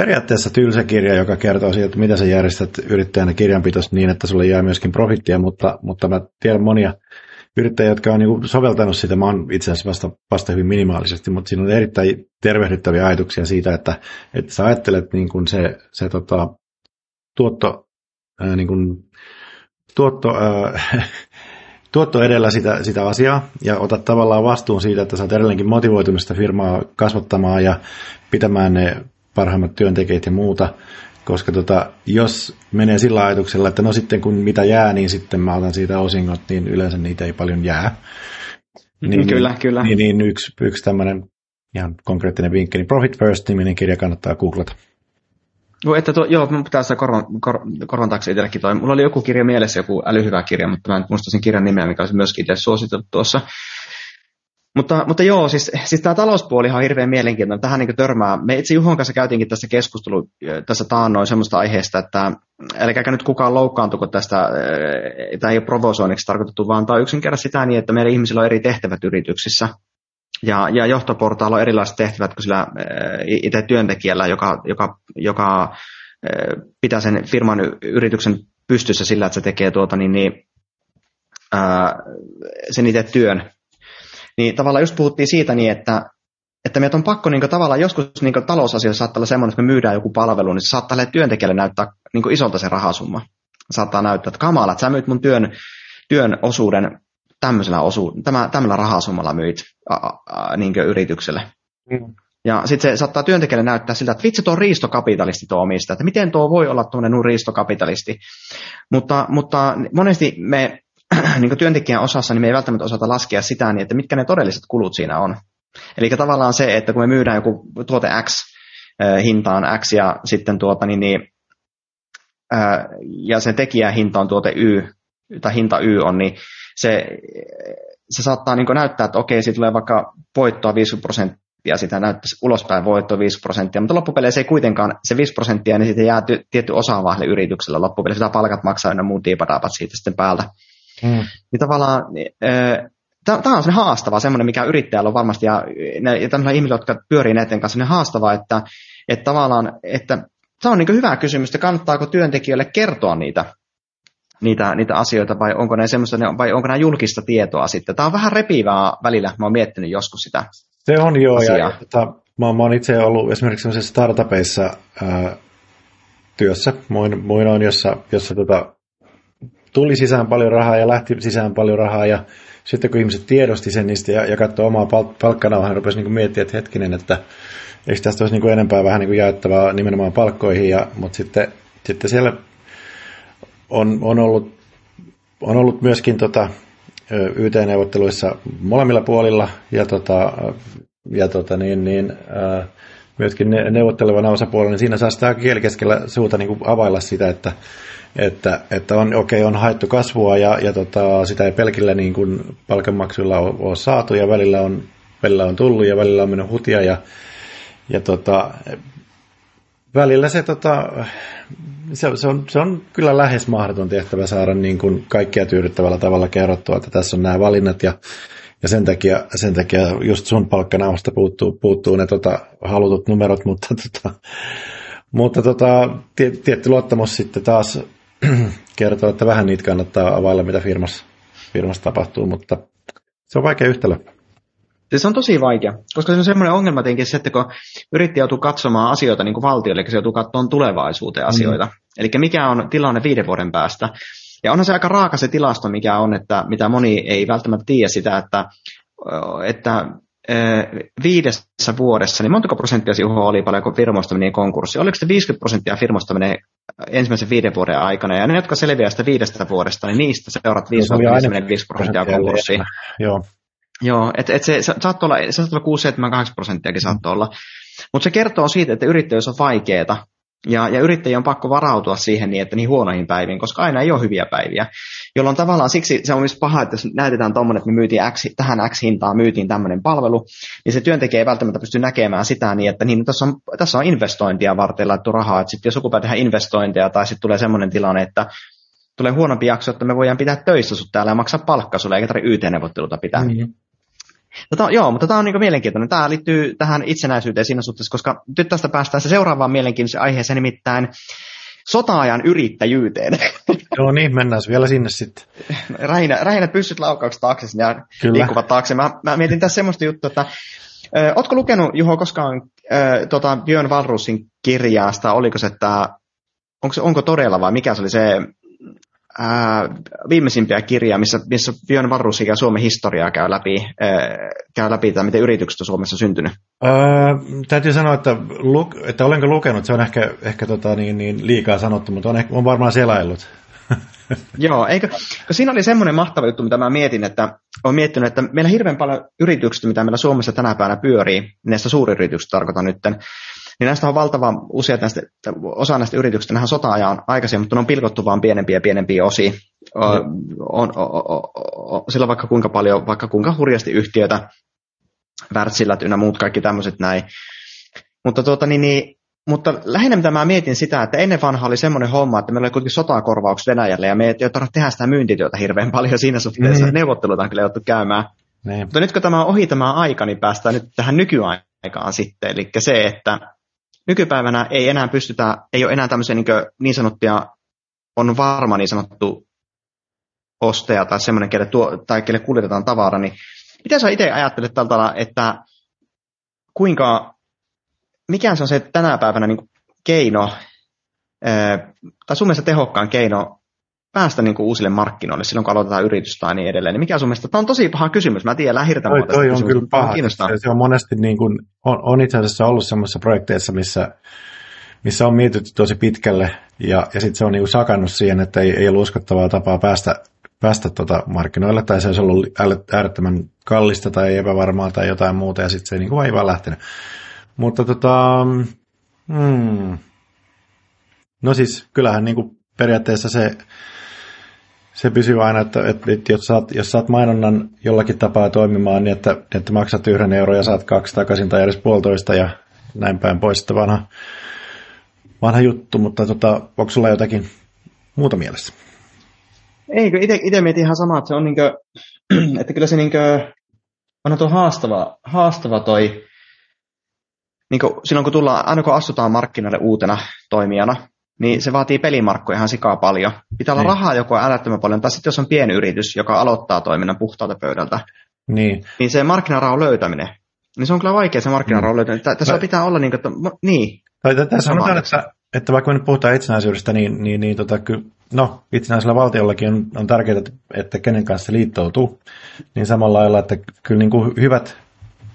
periaatteessa tylsä kirja, joka kertoo siitä, että mitä sä järjestät yrittäjänä kirjanpitos niin, että sulle jää myöskin profittia, mutta, mutta mä tiedän monia yrittäjiä, jotka on niin soveltanut sitä. Mä oon itse asiassa vasta, vasta hyvin minimaalisesti, mutta siinä on erittäin tervehdyttäviä ajatuksia siitä, että, että sä ajattelet niin kuin se, se tota, tuotto, ää, niin kuin, tuotto, ää, tuotto edellä sitä, sitä asiaa ja otat tavallaan vastuun siitä, että sä oot edelleenkin motivoitumista firmaa kasvattamaan ja pitämään ne parhaimmat työntekijät ja muuta, koska tota, jos menee sillä ajatuksella, että no sitten kun mitä jää, niin sitten mä otan siitä osingot, niin yleensä niitä ei paljon jää. Niin, kyllä, kyllä. Niin, niin yksi, yksi tämmöinen ihan konkreettinen vinkki, niin Profit First-niminen kirja kannattaa googlata. No, että tuo, joo, mun pitää sitä korvan, kor, korvan taakse itsellekin toi. Mulla oli joku kirja mielessä, joku älyhyvä kirja, mutta mä en muista sen kirjan nimeä, mikä olisi myöskin itse suositeltu tuossa. Mutta, mutta joo, siis, siis tämä talouspuoli on hirveän mielenkiintoinen. Tähän niin törmää. Me itse Juhon kanssa käytiinkin tässä keskustelu tässä taannoin semmoista aiheesta, että älkääkä nyt kukaan loukkaantuko tästä, tämä ei ole provosoinniksi tarkoitettu, vaan tämä on yksinkertaisesti sitä niin, että meillä ihmisillä on eri tehtävät yrityksissä. Ja, ja johtoportaalla on erilaiset tehtävät kuin sillä itse työntekijällä, joka, joka, joka pitää sen firman yrityksen pystyssä sillä, että se tekee tuota, niin, niin, sen itse työn niin tavallaan just puhuttiin siitä niin, että, että meitä on pakko niin kuin, tavallaan joskus niin kuin, talousasioissa saattaa olla semmoinen, että me myydään joku palvelu, niin se saattaa työntekijälle näyttää niin kuin, isolta se rahasumma. Saattaa näyttää, että kamala, että sä myyt mun työn, työn osuuden tämmöisellä, osu, tämä, tämmöisellä rahasummalla myyt a, a, niin yritykselle. Mm. Ja sitten se saattaa työntekijälle näyttää siltä, että vitsi tuo riistokapitalisti tuo omista, että miten tuo voi olla tuommoinen riistokapitalisti. Mutta, mutta monesti me niin työntekijän osassa niin me ei välttämättä osata laskea sitä, niin että mitkä ne todelliset kulut siinä on. Eli tavallaan se, että kun me myydään joku tuote X hintaan X ja sitten tuota, niin, niin, ja sen tekijähinta on tuote Y, tai hinta Y on, niin se, se saattaa niin näyttää, että okei, siitä tulee vaikka voittoa 50 prosenttia, sitä näyttäisi ulospäin voittoa 5 prosenttia, mutta loppupeleissä ei kuitenkaan se 5 prosenttia, niin sitten jää tietty osa vaan yrityksellä loppupeleissä, sitä palkat maksaa ja muut tiipadapat siitä sitten päältä. Mm. Niin tavallaan tämä on se haastava, semmoinen, mikä yrittäjällä on varmasti, ja, ne, ja tämmöisillä ihmisillä, jotka pyörii näiden kanssa, niin haastava, että, että tavallaan, että tämä on niin hyvä kysymys, että kannattaako työntekijöille kertoa niitä, niitä, niitä asioita, vai onko, ne semmoista, vai onko nämä julkista tietoa sitten. Tämä on vähän repivää välillä, mä oon miettinyt joskus sitä Se on joo, asiaa. ja tota, mä, mä oon itse ollut esimerkiksi semmoisissa startupeissa ää, työssä, muin, muinoin, jossa, jossa tota, tuli sisään paljon rahaa ja lähti sisään paljon rahaa ja sitten kun ihmiset tiedosti sen niistä ja, ja katsoi omaa pal- palkkanauhaa, rupesi niin miettimään, että hetkinen, että eikö tästä olisi niin kuin enempää vähän niin kuin jaettavaa nimenomaan palkkoihin, ja, mutta sitten, sitten siellä on, on, ollut, on ollut myöskin tota, YT-neuvotteluissa molemmilla puolilla ja, tota, ja tota, niin, niin, ää, myöskin neuvottelevana osapuolella, niin siinä saa sitä kielikeskellä suuta niin kuin availla sitä, että että, että on, okei, on haettu kasvua ja, ja tota, sitä ei pelkillä niin kuin palkanmaksuilla ole, ole saatu ja välillä on, välillä on tullut ja välillä on mennyt hutia ja, ja tota, välillä se, tota, se, se, on, se on kyllä lähes mahdoton tehtävä saada niin kuin kaikkia tyydyttävällä tavalla kerrottua, että tässä on nämä valinnat ja, ja sen, takia, sen takia just sun palkkanauhasta puuttuu, puuttuu ne tota, halutut numerot, mutta, tota, mutta tota, tietty luottamus sitten taas kertoo, että vähän niitä kannattaa availla, mitä firmassa, firmassa tapahtuu, mutta se on vaikea yhtälö. Se on tosi vaikea, koska se on semmoinen ongelma tietenkin se, että kun yrittäjä joutuu katsomaan asioita niin kuin valtiolle, eli se joutuu katsomaan tulevaisuuteen asioita. Mm. Eli mikä on tilanne viiden vuoden päästä. Ja onhan se aika raaka se tilasto, mikä on, että mitä moni ei välttämättä tiedä sitä, että, että viidessä vuodessa, niin montako prosenttia sinulla oli paljon, kun firmoista meni konkurssi? Oliko se 50 prosenttia firmoista menee ensimmäisen viiden vuoden aikana, ja ne, jotka selviää sitä viidestä vuodesta, niin niistä seurat 5 prosenttia konkurssiin. Joo. Joo, että et se, se saattoi olla, se saattoi olla 6, 7, 8 prosenttiakin saattoi olla. Mutta se kertoo siitä, että yrittäjyys on vaikeaa. Ja, ja yrittäjien on pakko varautua siihen niin, että niin huonoihin päiviin, koska aina ei ole hyviä päiviä. Jolloin tavallaan siksi se on myös paha, että jos näytetään tuommoinen, että me myytiin X, tähän X-hintaan myytiin tämmöinen palvelu, niin se työntekijä ei välttämättä pysty näkemään sitä niin, että niin, tässä, on, tässä on investointia varten laittu rahaa, että sitten jos joku tehdä investointeja tai sitten tulee semmoinen tilanne, että tulee huonompi jakso, että me voidaan pitää töissä sut täällä ja maksaa palkka sulle, eikä tarvitse YT-neuvotteluta pitää. Mm-hmm. Tota, joo, mutta tämä on niin mielenkiintoinen. Tämä liittyy tähän itsenäisyyteen siinä suhteessa, koska nyt tästä päästään se seuraavaan mielenkiintoiseen aiheeseen, nimittäin sota-ajan yrittäjyyteen. Joo niin, mennään vielä sinne sitten. Rähinä, rähinä pyssyt laukaukset taakse ja Kyllä. liikkuvat taakse. Mä, mä mietin tässä semmoista juttua, että ö, ootko lukenut, Juho, koskaan ö, tota Björn Valrusin kirjaasta, oliko se, että onko, se, onko todella vai mikä se oli se ää, viimeisimpiä kirjaa, missä, missä Björn Varus ja Suomen historiaa käy läpi, ää, käy läpi tai miten yritykset on Suomessa syntynyt? Öö, täytyy sanoa, että, lu, että olenko lukenut, se on ehkä, ehkä tota, niin, niin liikaa sanottu, mutta on, ehkä, on varmaan selaillut. Joo, eikö, siinä oli semmoinen mahtava juttu, mitä mä mietin, että olen miettinyt, että meillä hirveän paljon yrityksistä, mitä meillä Suomessa tänä päivänä pyörii, näistä suuryrityksistä tarkoitan nytten, niin näistä on valtava useat näistä, osa näistä yrityksistä, nähdään sota-ajan aikaisia, mutta ne on pilkottu vaan pienempiä ja pienempiä osia. On, on, on, on, sillä vaikka kuinka paljon, vaikka kuinka hurjasti yhtiötä, Wärtsilät ynnä muut kaikki tämmöiset näin. Mutta, tuota, niin, niin, mutta lähinnä mitä mä mietin sitä, että ennen vanha oli semmoinen homma, että meillä oli kuitenkin sotakorvaukset Venäjälle ja me ei tarvitse tehdä sitä myyntityötä hirveän paljon siinä suhteessa. Mm. Neuvotteluita on kyllä joutu käymään. Niin. Mutta nyt kun tämä on ohi tämä aika, niin päästään nyt tähän nykyaikaan sitten. Eli se, että nykypäivänä ei enää pystytä, ei ole enää tämmöisiä niin, niin sanottuja, on varma niin sanottu ostaja tai semmoinen, kelle, tuo, tai kelle kuljetetaan tavara, niin mitä sä itse ajattelet tältä, että kuinka, mikä se on se tänä päivänä niin keino, tai sun mielestä tehokkaan keino päästä niin kuin uusille markkinoille silloin, kun aloitetaan yritystä tai niin edelleen. Niin mikä on sun mielestä? Tämä on tosi paha kysymys. Mä tiedän lähirtä toi, toi on kyllä paha. Se, se, on monesti niin kuin, on, on itse asiassa ollut sellaisissa projekteissa, missä, missä on mietitty tosi pitkälle ja, ja sitten se on niin kuin sakannut siihen, että ei, ei ollut uskottavaa tapaa päästä, päästä tuota markkinoille tai se olisi ollut äärettömän kallista tai epävarmaa tai jotain muuta ja sitten se ei niin kuin vaan lähtenyt. Mutta tota, hmm. no siis kyllähän niin kuin periaatteessa se se pysyy aina, että, että, että jos, saat, jos saat mainonnan jollakin tapaa toimimaan niin, että, että maksat yhden euron ja saat kaksi takaisin tai edes puolitoista ja näin päin pois, että vanha, vanha juttu, mutta tota, onko sulla jotakin muuta mielessä? Eikö, itse mietin ihan samaa, että se on niinkö, että kyllä se niinkö, on tuo haastava, haastava toi, niin kuin silloin kun tullaan, aina kun astutaan markkinoille uutena toimijana, niin se vaatii pelimarkkoja ihan sikaa paljon. Pitää olla niin. rahaa joko älyttömän paljon, tai sitten jos on pieni yritys, joka aloittaa toiminnan puhtaalta pöydältä, niin, niin se markkinarahan löytäminen, niin se on kyllä vaikea se markkinarahan mm. löytäminen. Tässä Vai... pitää olla niin, että, niin. Tai tässä sanotaan, että, että vaikka me nyt puhutaan itsenäisyydestä, niin, niin, niin tota, ky, no, itsenäisellä valtiollakin on, on tärkeää, että, että kenen kanssa se liittoutuu. Niin samalla lailla, että kyllä niin kuin hyvät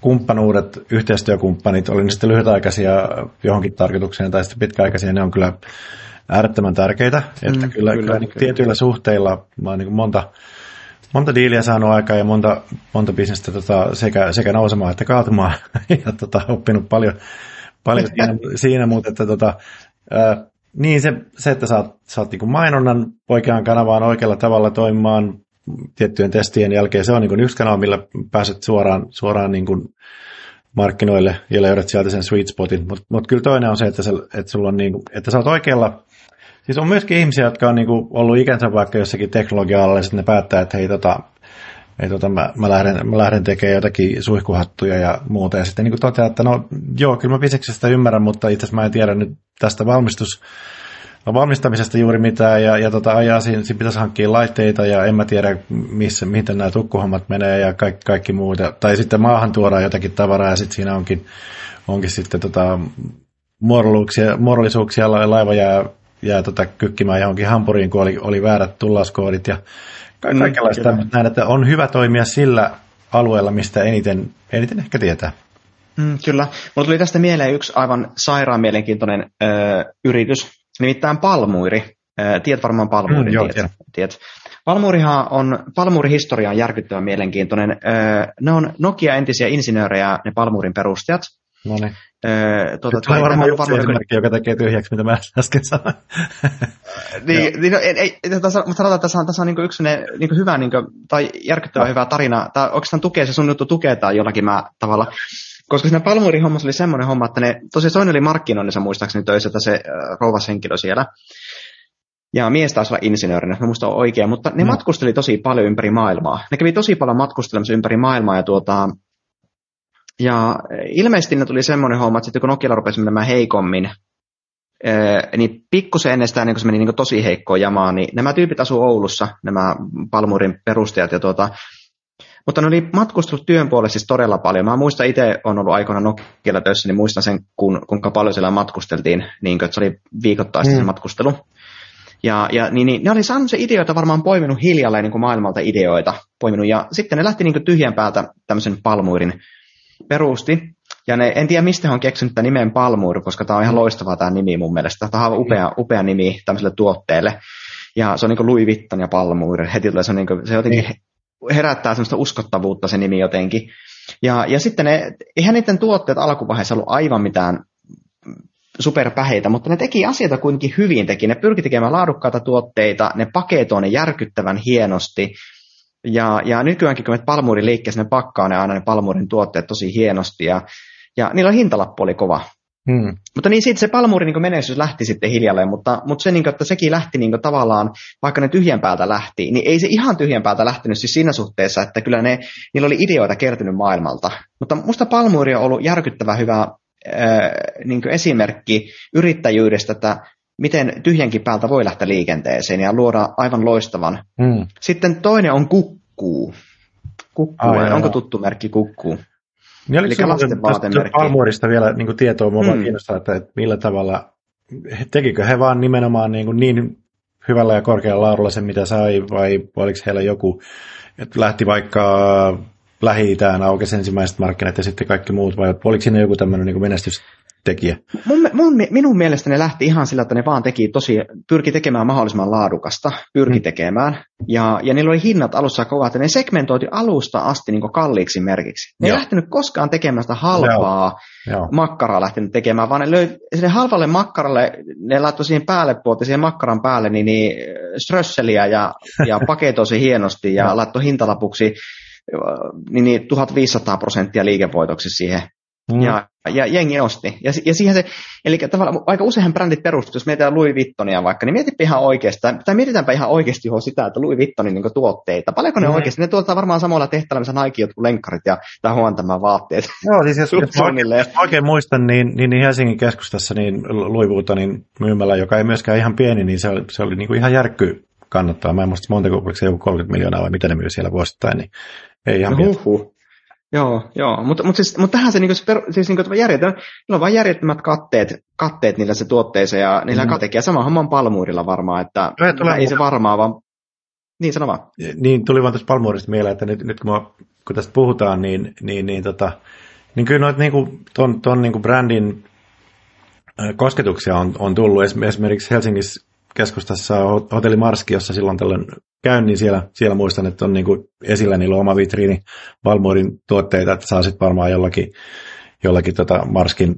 kumppanuudet, yhteistyökumppanit, oli ne sitten lyhytaikaisia johonkin tarkoitukseen tai sitten pitkäaikaisia, ne on kyllä äärettömän tärkeitä. Mm, että kyllä, kyllä, kyllä niin tietyillä suhteilla mä oon niin monta, monta diiliä saanut aikaa ja monta, monta bisnestä tota, sekä, sekä nousemaan että kaatumaan ja tota, oppinut paljon, paljon siinä, siinä, mutta että tota, ää, niin se, se, että saat, saat niin mainonnan oikeaan kanavaan oikealla tavalla toimimaan, tiettyjen testien jälkeen se on niin kuin yksi kanava, millä pääset suoraan, suoraan niin kuin markkinoille ja löydät sieltä sen sweet spotin. Mutta mut kyllä toinen on se, että, se, että, sulla on niin kuin, että sä oot oikealla, siis on myöskin ihmisiä, jotka on niin kuin ollut ikänsä vaikka jossakin teknologia-alalla ja sitten ne päättää, että hei tota, ei, tota, mä, mä, lähden, mä lähden tekemään jotakin suihkuhattuja ja muuta. Ja sitten niin toteaa, että no joo, kyllä mä biseksestä ymmärrän, mutta itse asiassa mä en tiedä nyt tästä valmistus valmistamisesta juuri mitään ja, ja tota, ajaa siinä, siinä pitäisi hankkia laitteita ja en mä tiedä, missä, miten nämä tukkuhommat menee ja kaikki, kaikki muuta. Tai sitten maahan tuodaan jotakin tavaraa ja sitten siinä onkin, onkin sitten tota, muodollisuuksia, laiva jää, jää tota, kykkimään johonkin hampuriin, kun oli, oli väärät tullauskoodit ja mm, kaikenlaista. Mm, näin, että on hyvä toimia sillä alueella, mistä eniten, eniten ehkä tietää. Mm, kyllä. Mulla tuli tästä mieleen yksi aivan sairaan mielenkiintoinen ö, yritys, Nimittäin palmuiri. Tiedät varmaan palmuuri, mm, tiedät, tiedät. Palmuurihan on, palmuurihistoria on järkyttävän mielenkiintoinen. Ne on Nokia entisiä insinöörejä, ne palmuurin perustajat. Noniin. Öö, tuota, tulee varmaan joku esimerkki, joka tekee tyhjäksi, mitä mä äsken sanoin. niin, niin no, ei, ei, tässä, mutta sanotaan, että tässä on, tässä on niin yksi niin hyvä niin kuin, tai järkyttävä no. hyvä tarina. Tai oikeastaan tukee, se sun juttu tukee tai jollakin mä tavalla. Koska siinä Palmurin hommassa oli semmoinen homma, että ne, tosiaan Soini oli markkinoinnissa muistaakseni töissä, että se äh, rouvas henkilö siellä. Ja mies taisi olla insinöörinä, mä muistan oikein, mutta ne no. matkusteli tosi paljon ympäri maailmaa. Ne kävi tosi paljon matkustelemassa ympäri maailmaa ja tuota, ja ilmeisesti ne tuli semmoinen homma, että sitten kun Nokialla rupesi menemään heikommin, niin pikkusen ennen sitä, niin kun se meni niin tosi heikkoa jamaa, niin nämä tyypit asuu Oulussa, nämä Palmurin perustajat, ja tuota, mutta ne oli matkustellut työn puolella siis todella paljon. Mä muistan itse, on ollut aikoina Nokialla töissä, niin muistan sen, kun, kuinka paljon siellä matkusteltiin, niin kuin, että se oli viikoittaista mm. se matkustelu. Ja, ja niin, niin, ne oli saanut se ideoita varmaan poiminut hiljalleen niin kuin maailmalta ideoita. Poiminut, ja sitten ne lähti niin kuin tyhjän päältä tämmöisen palmuirin perusti. Ja ne, en tiedä, mistä on keksinyt tämän nimen Palmuur, koska tämä on ihan loistava tämä nimi mun mielestä. Tämä on upea, upea nimi tämmöiselle tuotteelle. Ja se on niin kuin Louis Vuitton ja Palmuur. Heti tulee se, on niin kuin, se jotenkin niin. Herättää semmoista uskottavuutta se nimi jotenkin. Ja, ja sitten ne, eihän niiden tuotteet alkuvaiheessa ollut aivan mitään superpäheitä, mutta ne teki asioita kuitenkin hyvin teki. Ne pyrki tekemään laadukkaita tuotteita, ne paketoivat ne järkyttävän hienosti, ja, ja nykyäänkin, kun menet Palmuurin liikkeessä, ne pakkaa ne aina ne Palmuurin tuotteet tosi hienosti, ja, ja niillä hintalappu oli kova. Hmm. Mutta niin siitä se Palmuurin niin menestys lähti sitten hiljalleen, mutta, mutta se, niin kuin, että sekin lähti niin tavallaan, vaikka ne tyhjän päältä lähti, niin ei se ihan tyhjän päältä lähtenyt siis siinä suhteessa, että kyllä ne, niillä oli ideoita kertynyt maailmalta. Mutta musta Palmuuri on ollut järkyttävä hyvä äh, niin esimerkki yrittäjyydestä, että miten tyhjänkin päältä voi lähteä liikenteeseen ja luoda aivan loistavan. Mm. Sitten toinen on kukkuu. Kukkuu, Ai, onko tuttu merkki kukkuu? Niin Eli lasten vaatemerkki. Almuorista vielä niin kuin tietoa, mua mm. kiinnostaa, että, että millä tavalla, tekikö he vaan nimenomaan niin, kuin niin hyvällä ja korkealla laadulla sen, mitä sai, vai oliko heillä joku, että lähti vaikka Lähi-Itään aukesi ensimmäiset markkinat ja sitten kaikki muut, vai oliko siinä joku tämmöinen niin menestys, tekijä. Mun, mun, minun mielestä ne lähti ihan sillä, että ne vaan teki tosi, pyrki tekemään mahdollisimman laadukasta, pyrki mm. tekemään. Ja, ja niillä oli hinnat alussa kovat, että ne segmentoiti alusta asti niin kalliiksi merkiksi. Ne ei lähtenyt koskaan tekemään sitä halpaa Joo. makkaraa lähtenyt tekemään, vaan ne löi sinne halvalle makkaralle, ne laittoi siihen päälle puolta, siihen makkaran päälle, niin, niin strösseliä ja, ja paketoisi hienosti ja laittoi hintalapuksi niin, niin 1500 prosenttia liikevoitoksi siihen Mm. Ja, ja jengi osti. Ja, ja siihen se, eli tavallaan aika useinhan brändit perustuvat, jos mietitään Louis Vuittonia vaikka, niin mietipä ihan oikeasti, tai mietitäänpä ihan oikeasti jo sitä, että Louis Vuittonin niin tuotteita, paljonko ne mm. oikeasti, ne tuottaa varmaan samalla tehtävällä, missä Nike jotkut lenkkarit ja tai tämä vaatteet. Joo, siis jos, jos, oikein, jos oikein muistan, niin, niin, niin, Helsingin keskustassa niin Louis Vuittonin myymällä, joka ei myöskään ihan pieni, niin se, se oli niin kuin ihan järkky kannattaa. Mä en muista montako, oliko se joku 30 miljoonaa vai mitä ne myy siellä vuosittain, niin ei ihan no, Joo, joo. mutta mut siis, mut tähän se, niinku, se siis niinku, järjetön, niillä on vain järjettömät katteet, katteet niillä se tuotteeseen ja niillä mm. katekee. Sama homma on palmuurilla varmaan, että ei se varmaa, vaan niin sano vaan. Niin, tuli vaan tästä palmuurista mieleen, että nyt, nyt kun, mä, kun tästä puhutaan, niin, niin, niin, tota, niin kyllä noita niin ton, ton niin brändin kosketuksia on, on tullut. Esimerkiksi Helsingissä keskustassa Hotelli Marski, jossa silloin tällöin käyn, niin siellä, siellä muistan, että on niin kuin esillä niillä on oma vitriini Valmorin tuotteita, että saa sitten varmaan jollakin, jollakin tota Marskin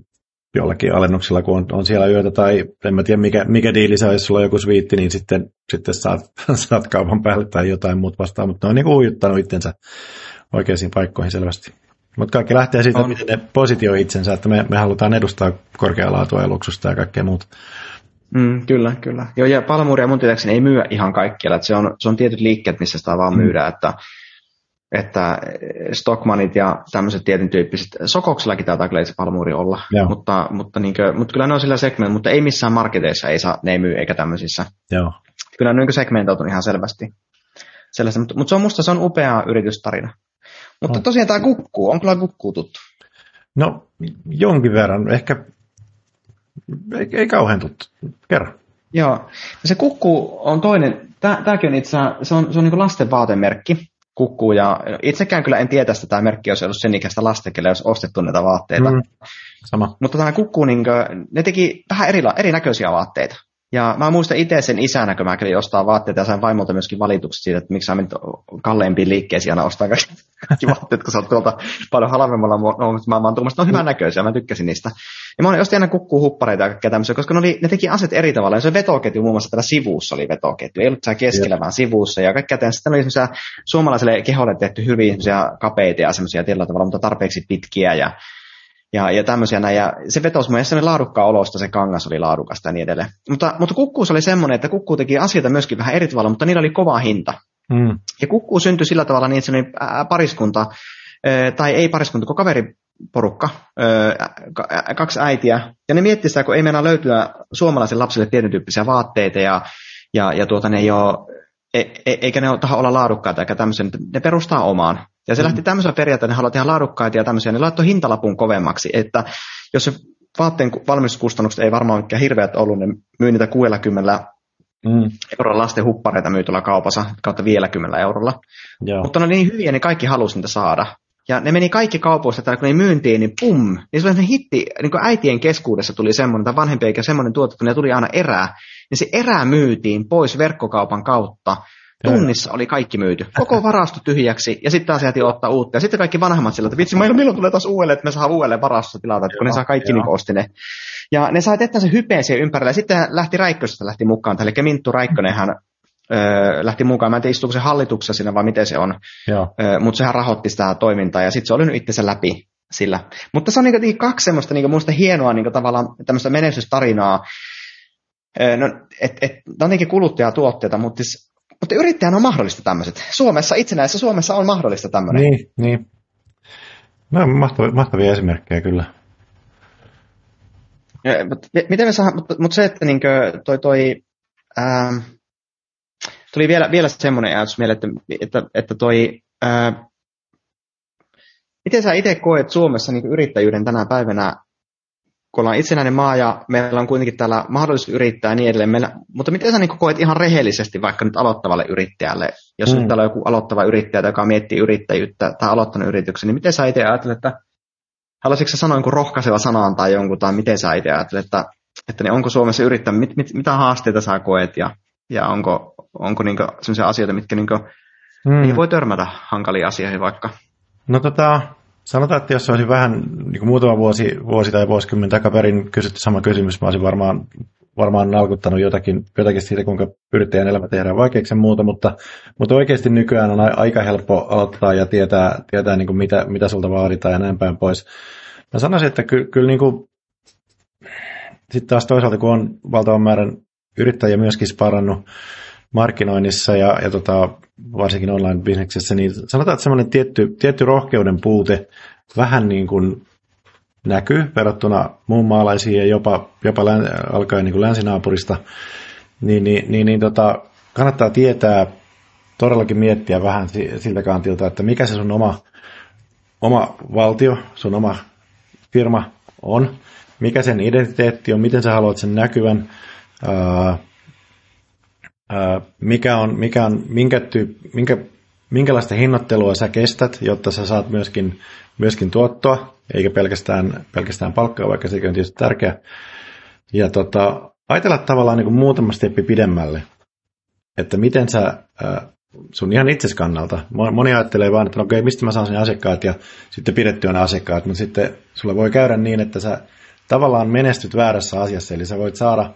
jollakin alennuksella, kun on, on siellä yötä, tai en mä tiedä mikä, mikä diili se on, jos sulla on joku sviitti, niin sitten, sitten saat, saat kaupan päälle tai jotain muut vastaan, mutta ne on niin kuin ujuttanut itsensä oikeisiin paikkoihin selvästi. Mutta kaikki lähtee siitä, on. miten ne positioi itsensä, että me, me halutaan edustaa korkeaa laatua ja luksusta ja kaikkea muuta. Mm, kyllä, kyllä. Joo, ja palmuuria mun tietääkseni ei myy ihan kaikkialla. Että se, on, se on tietyt liikkeet, missä sitä vaan mm. myydään, että, että Stockmanit ja tämmöiset tietyn tyyppiset, Sokoksellakin taitaa kyllä se palmuuri olla, Joo. mutta, mutta, niin kuin, mutta kyllä ne on sillä segment, mutta ei missään marketeissa ei saa, ne ei myy eikä tämmöisissä. Joo. Kyllä ne on niin segmentoitunut ihan selvästi. Sellaista, mutta, mutta se on musta se on upea yritystarina. Mutta no. tosiaan tämä kukkuu, on kyllä kukkuu tuttu? No jonkin verran, ehkä ei, ei kauhean tuttu. Kerro. Joo. Se kukku on toinen, tämäkin on itse se on, se on niin lasten vaatemerkki, kukku, ja itsekään kyllä en tiedä, että tämä merkki olisi ollut sen ikäistä lasten, kelle olisi ostettu näitä vaatteita. Mm, sama. Mutta tämä kukku, niin kuin, ne teki vähän eri, erinäköisiä vaatteita. Ja mä muistan itse sen isänä, kun mä kävin ostaa vaatteita ja sain vaimolta myöskin valitukset siitä, että miksi sä mennyt kalleimpiin liikkeisiin aina ostaa kaikki, vaatteet, kun sä oot tuolta paljon halvemmalla. No, mä vaan tuommoista, no hyvän näköisiä, mä tykkäsin niistä. Ja mä ostin aina kukkuu huppareita ja kaikkea tämmöisiä, koska ne, oli, ne teki aset eri tavalla. Ja se vetoketju muun muassa täällä sivussa oli vetoketju, ei ollut siellä keskellä, yeah. vaan sivussa. Ja kaikkea tämmöisiä. Sitten oli semmoisia suomalaiselle keholle tehty hyvin kapeita ja semmoisia tietyllä tavalla, mutta tarpeeksi pitkiä. Ja ja, ja tämmöisiä näin. Ja se vetosi mun mielestä laadukkaan olosta, se kangas oli laadukasta ja niin edelleen. Mutta, mutta kukkuus oli semmoinen, että kukkuu teki asioita myöskin vähän eri tavalla, mutta niillä oli kova hinta. Mm. Ja kukkuu syntyi sillä tavalla niin, että se oli pariskunta, tai ei pariskunta, kun kaveriporukka, kaksi äitiä. Ja ne miettivät sitä, kun ei mennä löytyä suomalaisille lapsille tietyn tyyppisiä vaatteita ja, ja, ja tuota, ne ei ole, e, e, eikä ne taha olla laadukkaita eikä tämmöisiä, ne perustaa omaan. Ja se mm. lähti tämmöisellä periaatteella, että ne haluaa tehdä laadukkaita ja tämmöisiä, ne laittoi hintalapun kovemmaksi, että jos se vaatteen valmistuskustannukset ei varmaan mikään hirveät ollut, ne myy niitä 60 mm. eurolla lasten huppareita myy tuolla kaupassa kautta vielä 10 eurolla. Joo. Mutta ne oli niin hyviä, niin kaikki halusi niitä saada. Ja ne meni kaikki kaupoista, että kun ne myyntiin, niin pum, niin se oli hitti, niin kuin äitien keskuudessa tuli semmoinen, tai vanhempi eikä semmoinen tuote, kun ne tuli aina erää, niin se erää myytiin pois verkkokaupan kautta, Tunnissa oli kaikki myyty. Koko varasto tyhjäksi ja sitten taas jäätiin ottaa uutta. Ja sitten kaikki vanhemmat sillä, että vitsi, milloin tulee taas uudelle, että me saa uudelleen varastossa tilata, että kun ne saa kaikki niin osti ne. Ja ne sai tehtä se hypeen siihen ympärille. Ja sitten lähti Räikkösestä lähti mukaan. Eli Minttu Räikkönenhän öö, lähti mukaan. Mä en tiedä, istuuko se hallituksessa siinä vai miten se on. Öö, Mutta sehän rahoitti sitä toimintaa ja sitten se oli nyt itse sillä. Mutta se on niinku, niin kaksi semmoista niin muista hienoa niin tavallaan tämmöistä menestystarinaa. Öö, no, et, et, ne on tietenkin kuluttajatuotteita, mutta siis mutta yrittäjän on mahdollista tämmöiset. Suomessa, itsenäisessä Suomessa on mahdollista tämmöinen. Niin, niin. No, mahtavia, mahtavia esimerkkejä kyllä. Ja, mutta, miten me saa, mutta, mutta se, että niinkö toi, toi ää, tuli vielä, vielä semmoinen ajatus mieleen, että, että, että toi, ää, miten sä itse koet Suomessa niin yrittäjyyden tänä päivänä kun ollaan itsenäinen maa ja meillä on kuitenkin täällä mahdollisuus yrittää ja niin edelleen. Meillä, mutta miten sä niin koet ihan rehellisesti vaikka nyt aloittavalle yrittäjälle, jos mm. nyt täällä on joku aloittava yrittäjä, joka miettii yrittäjyyttä tai aloittanut yrityksen, niin miten sä itse ajattelet, että haluaisitko sä sanoa jonkun rohkaiseva sanan tai jonkun, tai miten sä itse ajattelet, että, että niin onko Suomessa yrittää, mit, mit, mitä haasteita sä koet ja, ja onko, onko niin sellaisia asioita, mitkä niin kuin, mm. voi törmätä hankalia asioihin vaikka? No tota, Sanotaan, että jos olisi vähän niin kuin muutama vuosi, vuosi tai vuosikymmen takaperin kysytty sama kysymys, mä olisin varmaan, varmaan nalkuttanut jotakin, jotakin siitä, kuinka yrittäjän elämä tehdään vaikeaksi ja muuta, mutta, mutta oikeasti nykyään on aika helppo aloittaa ja tietää, tietää niin kuin mitä, mitä sulta vaaditaan ja näin päin pois. Mä sanoisin, että ky, kyllä niin kuin, sitten taas toisaalta, kun on valtavan määrän yrittäjiä myöskin sparannut markkinoinnissa ja, ja tota, varsinkin online-bisneksessä, niin sanotaan, että semmoinen tietty, tietty rohkeuden puute vähän niin kuin näkyy verrattuna muun maalaisiin ja jopa, jopa län, alkaen niin kuin länsinaapurista, niin, niin, niin, niin tota, kannattaa tietää, todellakin miettiä vähän siltä kantilta, että mikä se sun oma, oma valtio, sun oma firma on, mikä sen identiteetti on, miten sä haluat sen näkyvän, ää, mikä on, mikä on, minkä tyyp, minkä, minkälaista hinnoittelua sä kestät, jotta sä saat myöskin, myöskin tuottoa, eikä pelkästään, pelkästään palkkaa, vaikka sekin on tietysti tärkeä. Ja tota, ajatella tavallaan niin kuin muutama steppi pidemmälle, että miten sä sun ihan itses kannalta. Moni ajattelee vaan, että no okei, mistä mä saan sen asiakkaat ja sitten pidettyä ne asiakkaat, mutta sitten sulla voi käydä niin, että sä tavallaan menestyt väärässä asiassa, eli sä voit saada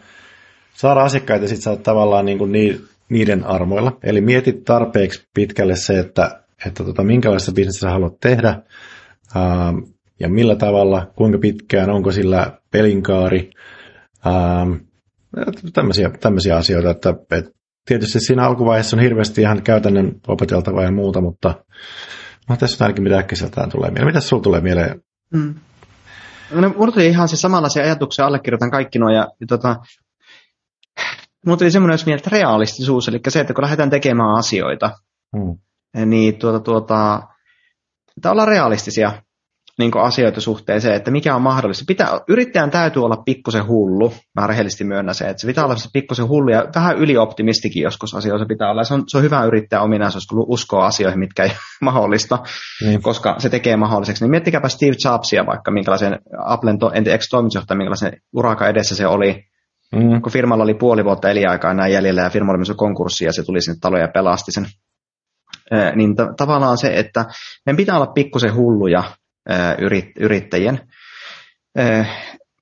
saada asiakkaita sit sä tavallaan niin kuin niiden armoilla. Eli mietit tarpeeksi pitkälle se, että, että tota, minkälaista bisnestä haluat tehdä ää, ja millä tavalla, kuinka pitkään, onko sillä pelinkaari, ää, tämmöisiä, tämmöisiä asioita, että, että tietysti siinä alkuvaiheessa on hirveästi ihan käytännön opeteltavaa ja muuta, mutta no, tässä on ainakin mitä äkkiseltään tulee mieleen. Mitä sulla tulee mieleen? Mm. No, mulla ihan se samanlaisia ajatuksia, allekirjoitan kaikki nuo, ja, ja tota, mutta oli semmoinen, jos mieltä realistisuus, eli se, että kun lähdetään tekemään asioita, hmm. niin tuota, tuota, pitää olla realistisia niin asioita suhteeseen, että mikä on mahdollista. Pitää, yrittäjän täytyy olla pikkusen hullu, mä rehellisesti myönnän se, että se pitää olla se pikkusen hullu ja vähän ylioptimistikin joskus asioissa pitää olla. Se on, se on hyvä yrittää ominaisuus, kun uskoo asioihin, mitkä ei mahdollista, niin. koska se tekee mahdolliseksi. Niin miettikääpä Steve Jobsia vaikka, minkälaisen Applen to, toimitusjohtajan, minkälaisen urakan edessä se oli, mm. kun firmalla oli puoli vuotta eliaikaa enää jäljellä ja firma oli myös konkurssi ja se tuli sinne taloja ja pelasti sen. niin t- tavallaan se, että meidän pitää olla pikkusen hulluja yrit- yrittäjien.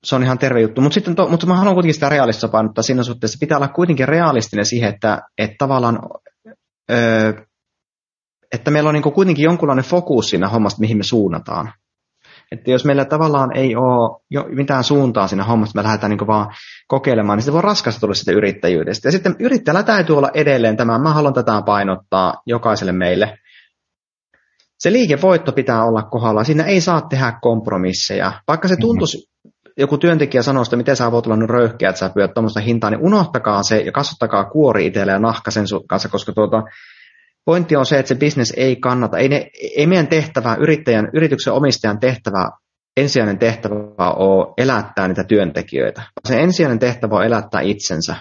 se on ihan terve juttu, mutta, sitten to, mutta mä haluan kuitenkin sitä realistista painottaa siinä suhteessa, pitää olla kuitenkin realistinen siihen, että, että tavallaan että meillä on niin kuitenkin jonkunlainen fokus siinä hommasta, mihin me suunnataan. Että jos meillä tavallaan ei ole jo mitään suuntaa siinä hommassa, me lähdetään niin vaan kokeilemaan, niin se voi raskasta tulla sitten yrittäjyydestä. Ja sitten yrittäjällä täytyy olla edelleen tämä, mä haluan tätä painottaa jokaiselle meille. Se liikevoitto pitää olla kohdalla, siinä ei saa tehdä kompromisseja. Vaikka se tuntuisi, mm-hmm. joku työntekijä sanoo että miten sä voit olla nyt röyhkeä, että sä pyydät tuommoista hintaa, niin unohtakaa se ja kasvattakaa kuori itselle ja nahka sen kanssa, koska tuota, pointti on se, että se bisnes ei kannata. Ei, ne, ei meidän tehtävä, yrittäjän, yrityksen omistajan tehtävä, ensisijainen tehtävä on elättää niitä työntekijöitä. Se ensisijainen tehtävä on elättää itsensä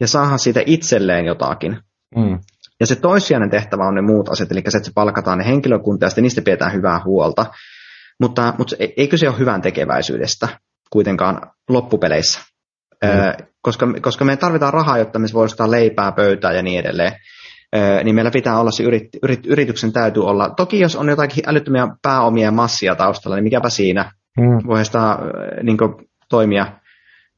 ja saada siitä itselleen jotakin. Mm. Ja se toissijainen tehtävä on ne muut asiat, eli se, että se palkataan ne henkilökunta ja sitten niistä pidetään hyvää huolta. Mutta, mutta eikö se ole hyvän tekeväisyydestä kuitenkaan loppupeleissä? Mm. Koska, koska me tarvitaan rahaa, jotta me voidaan leipää pöytää ja niin edelleen niin meillä pitää olla se yrit, yrit, yrityksen täytyy olla. Toki jos on jotakin älyttömiä pääomia ja massia taustalla, niin mikäpä siinä, mm. voi sitä niin kuin, toimia,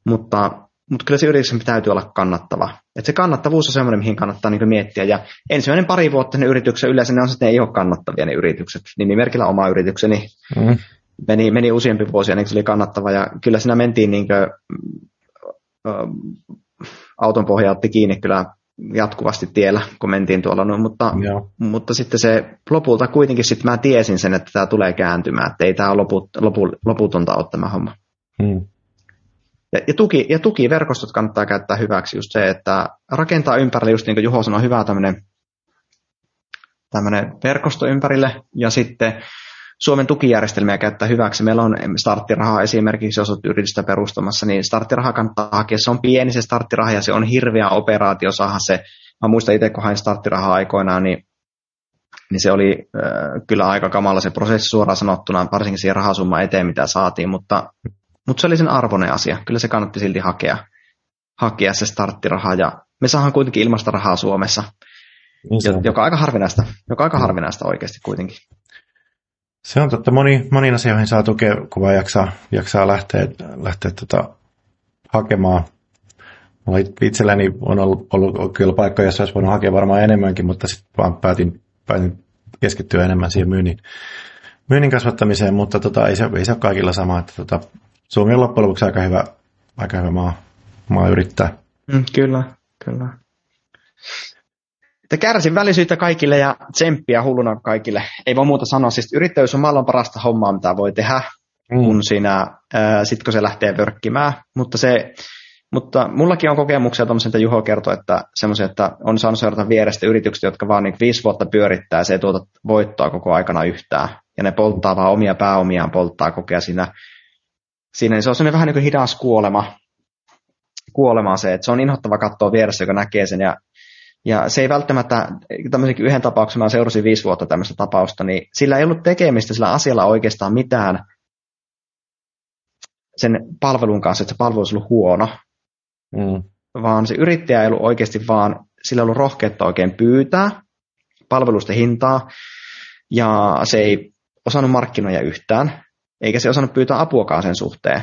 mutta, mutta kyllä se yrityksen täytyy olla kannattava. Et se kannattavuus on semmoinen, mihin kannattaa niin miettiä. Ja ensimmäinen pari vuotta ne yrityksen yleensä ne on sitten, ne ei ole kannattavia ne yritykset. Nimimerkillä oma yritykseni mm. meni, meni useampi vuosi ennen kuin se oli kannattava. Ja kyllä siinä mentiin niin kuin, auton pohja otti kiinni kyllä jatkuvasti tiellä, kun mentiin tuolla, no, mutta, mutta sitten se lopulta kuitenkin sitten mä tiesin sen, että tämä tulee kääntymään, että ei tämä ole loput, lopu, loputonta ole tämä homma. Hmm. Ja, ja, tuki, ja tukiverkostot kannattaa käyttää hyväksi just se, että rakentaa ympärille, just niin kuin Juho sanoi, hyvä tämmöinen, tämmöinen verkosto ympärille, ja sitten Suomen tukijärjestelmiä käyttää hyväksi. Meillä on starttiraha esimerkiksi, jos olet yritystä perustamassa, niin starttiraha kannattaa hakea. Se on pieni se starttiraha ja se on hirveä operaatio saada se. Mä muistan itse, kun hain starttirahaa aikoinaan, niin, niin se oli äh, kyllä aika kamala se prosessi suoraan sanottuna, varsinkin siihen rahasumma eteen, mitä saatiin, mutta, mutta se oli sen arvoinen asia. Kyllä se kannatti silti hakea, hakea se starttiraha ja me saadaan kuitenkin ilmasta rahaa Suomessa, niin joka on aika harvinaista, joka aika harvinaista oikeasti kuitenkin. Se on totta. Moni, moniin asioihin saa tukea, kun vaan jaksaa, jaksaa lähteä, lähteä tota, hakemaan. Mulla itselläni on ollut, ollut kyllä paikkoja, joissa olisi voinut hakea varmaan enemmänkin, mutta sitten vaan päätin, päätin keskittyä enemmän siihen myynnin, myynnin kasvattamiseen, mutta tota, ei, se, ei se ole kaikilla sama. Että, tota, Suomi on loppujen lopuksi aika hyvä, aika hyvä maa, maa yrittää. Mm, kyllä, kyllä. Että välisyyttä kaikille ja tsemppiä hulluna kaikille. Ei voi muuta sanoa. Siis yrittäjyys on maailman parasta hommaa, mitä voi tehdä, mm. kun siinä, äh, sit kun se lähtee vörkkimään. Mutta, se, mutta mullakin on kokemuksia tuommoisen, että Juho kertoi, että semmoisia, että on saanut seurata vierestä yritykset, jotka vaan niin viisi vuotta pyörittää ja se ei tuota voittoa koko aikana yhtään. Ja ne polttaa vaan omia pääomiaan, polttaa kokea siinä. siinä niin se on semmoinen vähän niin kuin hidas kuolema, kuolema se, että se on inhottava katsoa vieressä, joka näkee sen ja ja se ei välttämättä, tämmöisen yhden tapauksen, mä seurasin viisi vuotta tämmöistä tapausta, niin sillä ei ollut tekemistä sillä asialla oikeastaan mitään sen palvelun kanssa, että se palvelu olisi ollut huono. Mm. Vaan se yrittäjä ei ollut oikeasti vaan, sillä ei ollut rohkeutta oikein pyytää palvelusten hintaa, ja se ei osannut markkinoja yhtään, eikä se osannut pyytää apuakaan sen suhteen.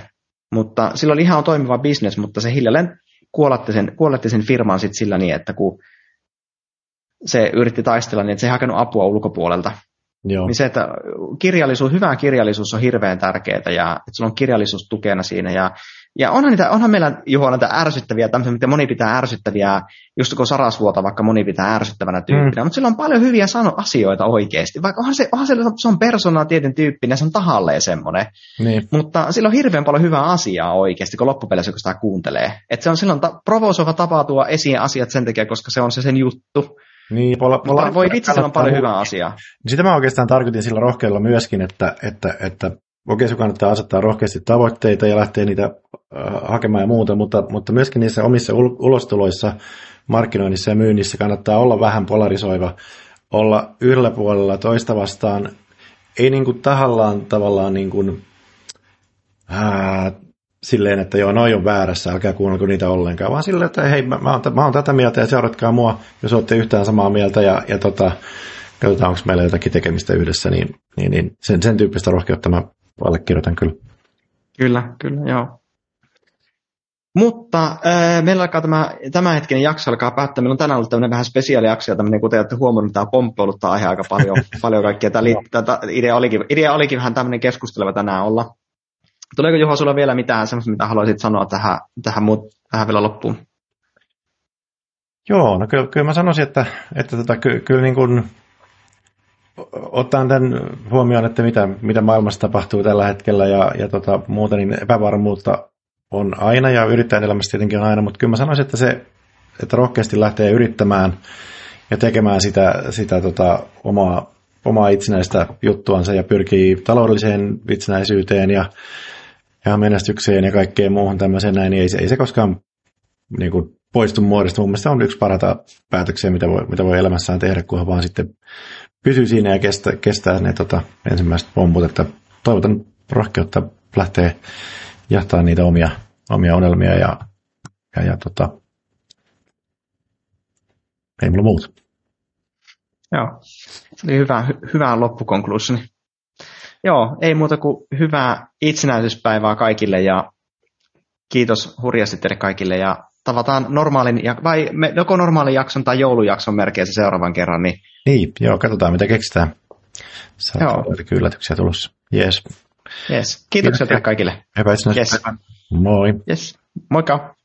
Mutta sillä oli ihan toimiva bisnes, mutta se hiljalleen kuoletti sen, sen firman sit sillä niin, että kun se yritti taistella niin, että se ei hakenut apua ulkopuolelta. Joo. Niin se, että kirjallisuus, hyvä kirjallisuus on hirveän tärkeää ja että sulla on kirjallisuus tukena siinä. Ja, ja onhan, niitä, onhan meillä Juho näitä ärsyttäviä, tämmöisiä, mitä moni pitää ärsyttäviä, just kun Sarasvuota vaikka moni pitää ärsyttävänä tyyppinä, mm. mutta sillä on paljon hyviä sano asioita oikeasti. Vaikka onhan se, onhan se, se on persoonaa tietyn tyyppinen, se on tahalleen semmoinen. Niin. Mutta sillä on hirveän paljon hyvää asiaa oikeasti, kun loppupeleissä kun sitä kuuntelee. Että se on silloin ta- provosoiva tapa tuo esiin asiat sen takia, koska se on se sen juttu. Niin, pola, pola, voi vitsi, se on paljon hyvää asiaa. Sitä mä oikeastaan tarkoitin sillä rohkealla myöskin, että, että, että okei, se kannattaa asettaa rohkeasti tavoitteita ja lähteä niitä äh, hakemaan ja muuta, mutta, mutta myöskin niissä omissa ul- ulostuloissa, markkinoinnissa ja myynnissä kannattaa olla vähän polarisoiva, olla yhdellä puolella toista vastaan, ei niin kuin tahallaan tavallaan niin kuin, ää, silleen, että joo, noi on väärässä, älkää kuunnelko niitä ollenkaan, vaan silleen, että hei, mä, mä, oon, mä oon tätä mieltä ja seuratkaa mua, jos olette yhtään samaa mieltä ja, ja tota, katsotaan, onko meillä jotakin tekemistä yhdessä, niin, niin, niin sen, sen tyyppistä rohkeutta mä allekirjoitan kyllä. Kyllä, kyllä, joo. Mutta äh, meillä alkaa tämä, tämä hetkinen jakso alkaa päättää. Meillä on tänään ollut tämmöinen vähän spesiaalijakso, ja tämmöinen, kuten olette huomannut, tämä pomppi ollut tämä aihe aika paljon, paljon kaikkea. Tämä, tämä idea, olikin, idea olikin vähän tämmöinen keskusteleva tänään olla. Tuleeko Juho sulla vielä mitään semmoista, mitä haluaisit sanoa tähän, tähän, muut, tähän vielä loppuun? Joo, no kyllä, kyllä mä sanoisin, että, että tota, ky, kyllä niin kuin, ottaen tämän huomioon, että mitä, mitä maailmassa tapahtuu tällä hetkellä ja, ja tota, muuta, niin epävarmuutta on aina ja yrittäjän elämässä tietenkin on aina, mutta kyllä mä sanoisin, että se, että rohkeasti lähtee yrittämään ja tekemään sitä, sitä tota, omaa, omaa itsenäistä juttuansa ja pyrkii taloudelliseen itsenäisyyteen ja, ja menestykseen ja kaikkeen muuhun tämmöiseen näin, niin ei se, ei se koskaan niin kuin, poistu muodosta. Mun mielestä on yksi parata päätöksiä, mitä voi, mitä voi elämässään tehdä, kunhan vaan sitten pysyy siinä ja kestää, kestää ne tota, ensimmäiset pomput, että toivotan rohkeutta lähteä jahtaa niitä omia, omia unelmia ja, ja, ja tota, ei mulla muuta. Joo, se oli hyvä, hyvä loppukonklusioni. Joo, ei muuta kuin hyvää itsenäisyyspäivää kaikille ja kiitos hurjasti teille kaikille ja tavataan normaalin, vai me, joko normaalin jakson tai joulujakson merkeissä seuraavan kerran. Niin, niin joo, katsotaan mitä keksitään. Saattaa yllätyksiä tulossa. Jees. Yes. Kiitoksia teille kaikille. Hyvää yes. Moi. Yes. Moikka.